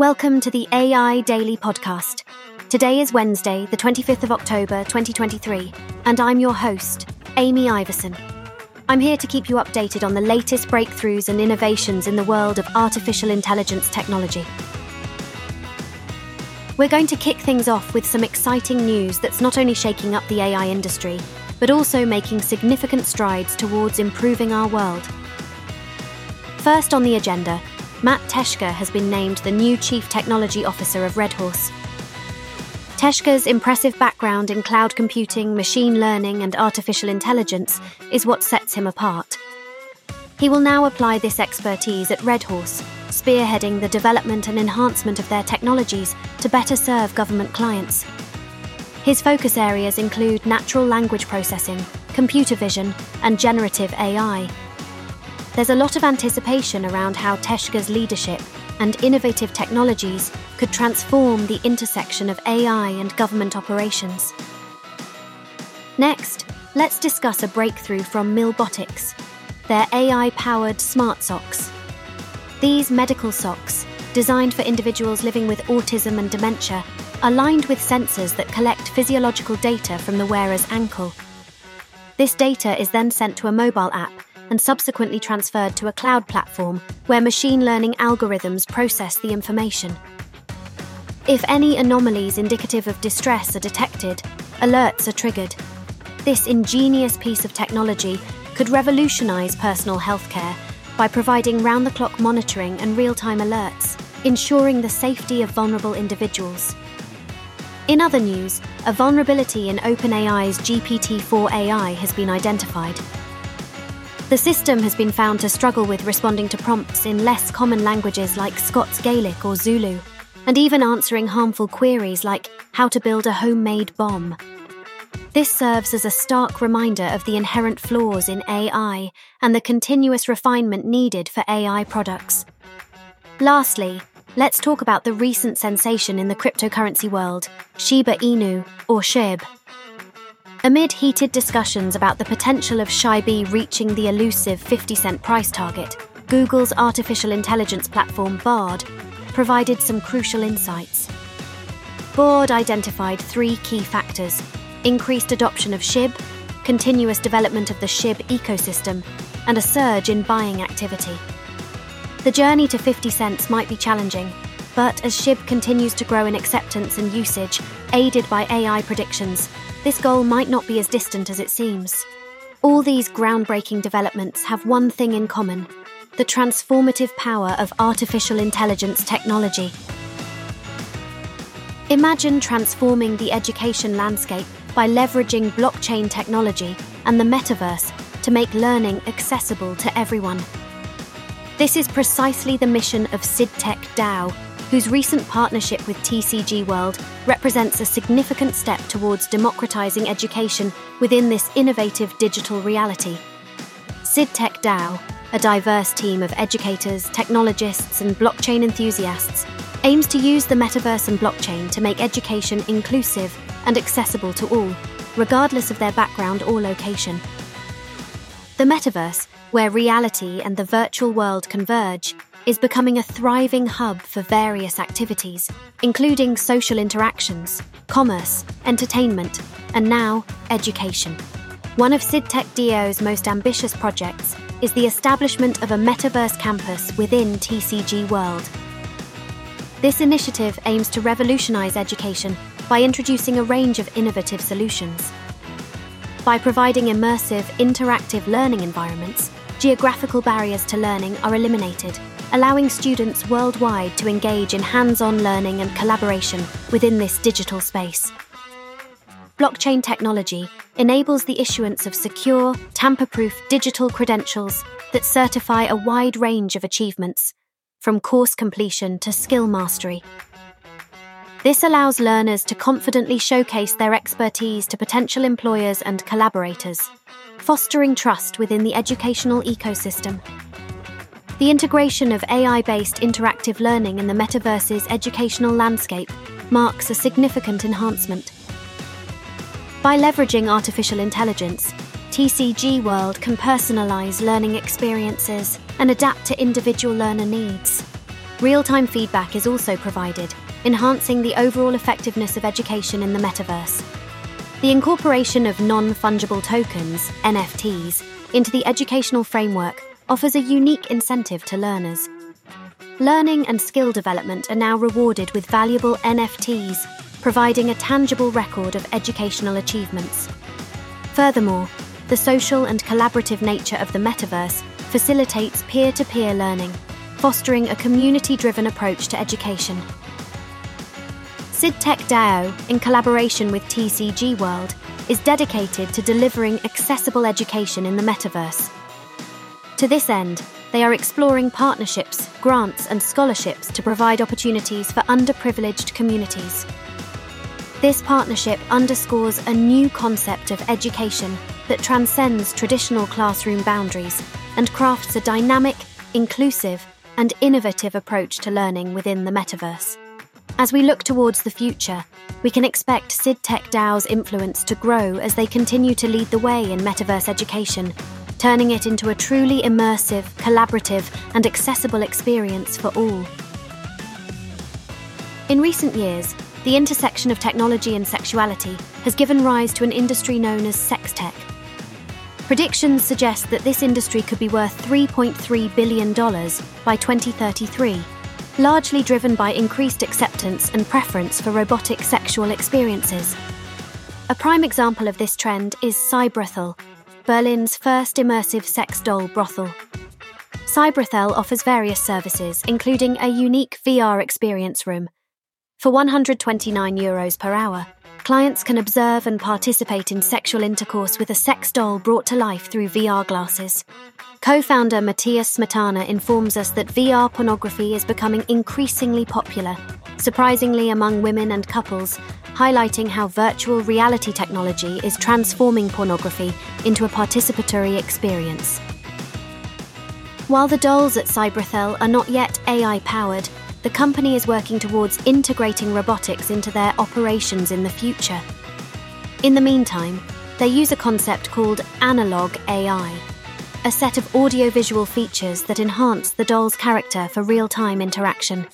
Welcome to the AI Daily Podcast. Today is Wednesday, the 25th of October, 2023, and I'm your host, Amy Iverson. I'm here to keep you updated on the latest breakthroughs and innovations in the world of artificial intelligence technology. We're going to kick things off with some exciting news that's not only shaking up the AI industry, but also making significant strides towards improving our world. First on the agenda, Matt Teschke has been named the new Chief Technology Officer of Redhorse. Teschke's impressive background in cloud computing, machine learning, and artificial intelligence is what sets him apart. He will now apply this expertise at Redhorse, spearheading the development and enhancement of their technologies to better serve government clients. His focus areas include natural language processing, computer vision, and generative AI. There's a lot of anticipation around how Teschke's leadership and innovative technologies could transform the intersection of AI and government operations. Next, let's discuss a breakthrough from Milbotix, their AI powered smart socks. These medical socks, designed for individuals living with autism and dementia, are lined with sensors that collect physiological data from the wearer's ankle. This data is then sent to a mobile app and subsequently transferred to a cloud platform where machine learning algorithms process the information. If any anomalies indicative of distress are detected, alerts are triggered. This ingenious piece of technology could revolutionise personal healthcare by providing round the clock monitoring and real time alerts, ensuring the safety of vulnerable individuals. In other news, a vulnerability in OpenAI's GPT 4 AI has been identified. The system has been found to struggle with responding to prompts in less common languages like Scots Gaelic or Zulu, and even answering harmful queries like how to build a homemade bomb. This serves as a stark reminder of the inherent flaws in AI and the continuous refinement needed for AI products. Lastly, let's talk about the recent sensation in the cryptocurrency world Shiba Inu, or SHIB. Amid heated discussions about the potential of SHIB reaching the elusive 50 cent price target, Google's artificial intelligence platform Bard provided some crucial insights. Bard identified three key factors increased adoption of SHIB, continuous development of the SHIB ecosystem, and a surge in buying activity. The journey to 50 cents might be challenging, but as SHIB continues to grow in acceptance and usage, aided by AI predictions, this goal might not be as distant as it seems. All these groundbreaking developments have one thing in common the transformative power of artificial intelligence technology. Imagine transforming the education landscape by leveraging blockchain technology and the metaverse to make learning accessible to everyone. This is precisely the mission of SydTek DAO, whose recent partnership with TCG World represents a significant step towards democratizing education within this innovative digital reality. SydTek DAO, a diverse team of educators, technologists, and blockchain enthusiasts, aims to use the metaverse and blockchain to make education inclusive and accessible to all, regardless of their background or location. The metaverse, where reality and the virtual world converge, is becoming a thriving hub for various activities, including social interactions, commerce, entertainment, and now education. One of SydTek DAO's most ambitious projects is the establishment of a metaverse campus within TCG World. This initiative aims to revolutionize education by introducing a range of innovative solutions. By providing immersive, interactive learning environments, geographical barriers to learning are eliminated allowing students worldwide to engage in hands on learning and collaboration within this digital space. Blockchain technology enables the issuance of secure, tamper proof digital credentials that certify a wide range of achievements, from course completion to skill mastery. This allows learners to confidently showcase their expertise to potential employers and collaborators, fostering trust within the educational ecosystem. The integration of AI based interactive learning in the metaverse's educational landscape marks a significant enhancement. By leveraging artificial intelligence, TCG World can personalize learning experiences and adapt to individual learner needs. Real time feedback is also provided, enhancing the overall effectiveness of education in the metaverse. The incorporation of non fungible tokens, NFTs, into the educational framework offers a unique incentive to learners. Learning and skill development are now rewarded with valuable NFTs, providing a tangible record of educational achievements. Furthermore, the social and collaborative nature of the metaverse facilitates peer to peer learning, fostering a community driven approach to education. SydTek DAO, in collaboration with TCG World, is dedicated to delivering accessible education in the metaverse. To this end, they are exploring partnerships, grants, and scholarships to provide opportunities for underprivileged communities. This partnership underscores a new concept of education that transcends traditional classroom boundaries and crafts a dynamic, inclusive, and innovative approach to learning within the metaverse. As we look towards the future, we can expect SydTek DAO's influence to grow as they continue to lead the way in metaverse education, turning it into a truly immersive, collaborative, and accessible experience for all. In recent years, the intersection of technology and sexuality has given rise to an industry known as sex tech. Predictions suggest that this industry could be worth $3.3 billion by 2033, largely driven by increased acceptance and preference for robotic sexual experiences. A prime example of this trend is Cybrothel, Berlin's first immersive sex doll brothel. Cybrothel offers various services, including a unique VR experience room for 129 euros per hour, clients can observe and participate in sexual intercourse with a sex doll brought to life through VR glasses. Co founder Matthias Smetana informs us that VR pornography is becoming increasingly popular, surprisingly among women and couples, highlighting how virtual reality technology is transforming pornography into a participatory experience. While the dolls at Cybrothel are not yet AI powered, the company is working towards integrating robotics into their operations in the future. In the meantime, they use a concept called analog AI, a set of audiovisual features that enhance the doll's character for real time interaction.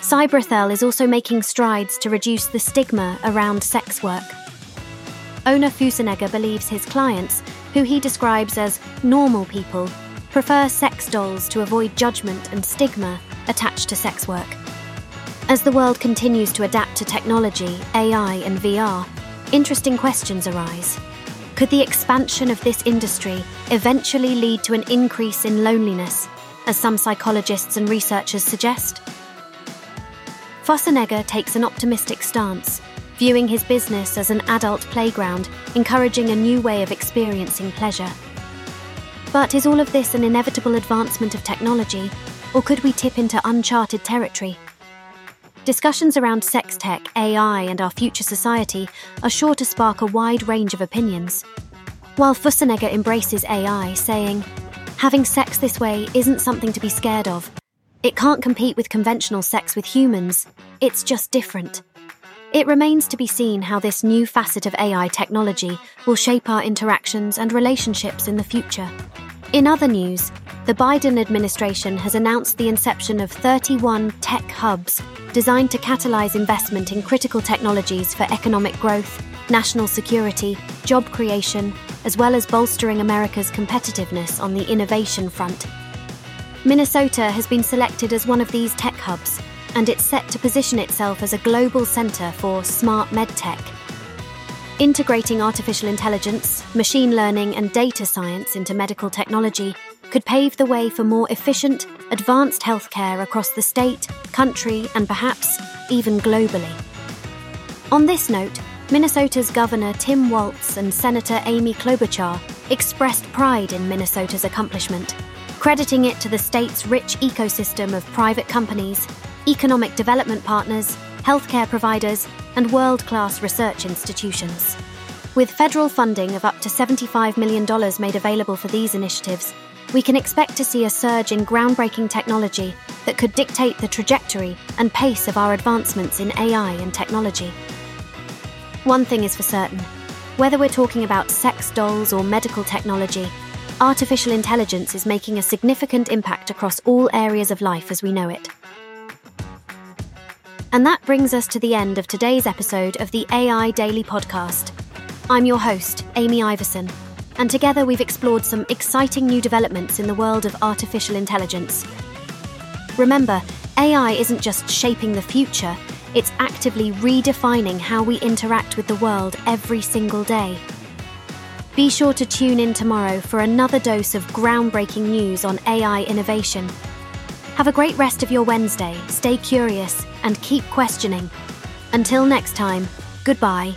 Cybrothel is also making strides to reduce the stigma around sex work. Owner Fussenegger believes his clients, who he describes as normal people, prefer sex dolls to avoid judgment and stigma attached to sex work. As the world continues to adapt to technology, AI, and VR, interesting questions arise. Could the expansion of this industry eventually lead to an increase in loneliness, as some psychologists and researchers suggest? Fussenegger takes an optimistic stance, viewing his business as an adult playground, encouraging a new way of experiencing pleasure. But is all of this an inevitable advancement of technology, or could we tip into uncharted territory? Discussions around sex tech, AI, and our future society are sure to spark a wide range of opinions. While Fussenegger embraces AI, saying, having sex this way isn't something to be scared of. It can't compete with conventional sex with humans, it's just different. It remains to be seen how this new facet of AI technology will shape our interactions and relationships in the future. In other news, the Biden administration has announced the inception of 31 tech hubs designed to catalyze investment in critical technologies for economic growth, national security, job creation, as well as bolstering America's competitiveness on the innovation front. Minnesota has been selected as one of these tech hubs, and it's set to position itself as a global center for smart medtech Integrating artificial intelligence, machine learning, and data science into medical technology could pave the way for more efficient, advanced healthcare across the state, country, and perhaps even globally. On this note, Minnesota's Governor Tim Walz and Senator Amy Klobuchar expressed pride in Minnesota's accomplishment, crediting it to the state's rich ecosystem of private companies, economic development partners, healthcare providers, and world class research institutions. With federal funding of up to $75 million made available for these initiatives, we can expect to see a surge in groundbreaking technology that could dictate the trajectory and pace of our advancements in AI and technology. One thing is for certain whether we're talking about sex dolls or medical technology, artificial intelligence is making a significant impact across all areas of life as we know it. And that brings us to the end of today's episode of the AI Daily Podcast. I'm your host, Amy Iverson, and together we've explored some exciting new developments in the world of artificial intelligence. Remember, AI isn't just shaping the future, it's actively redefining how we interact with the world every single day. Be sure to tune in tomorrow for another dose of groundbreaking news on AI innovation. Have a great rest of your Wednesday, stay curious, and keep questioning. Until next time, goodbye.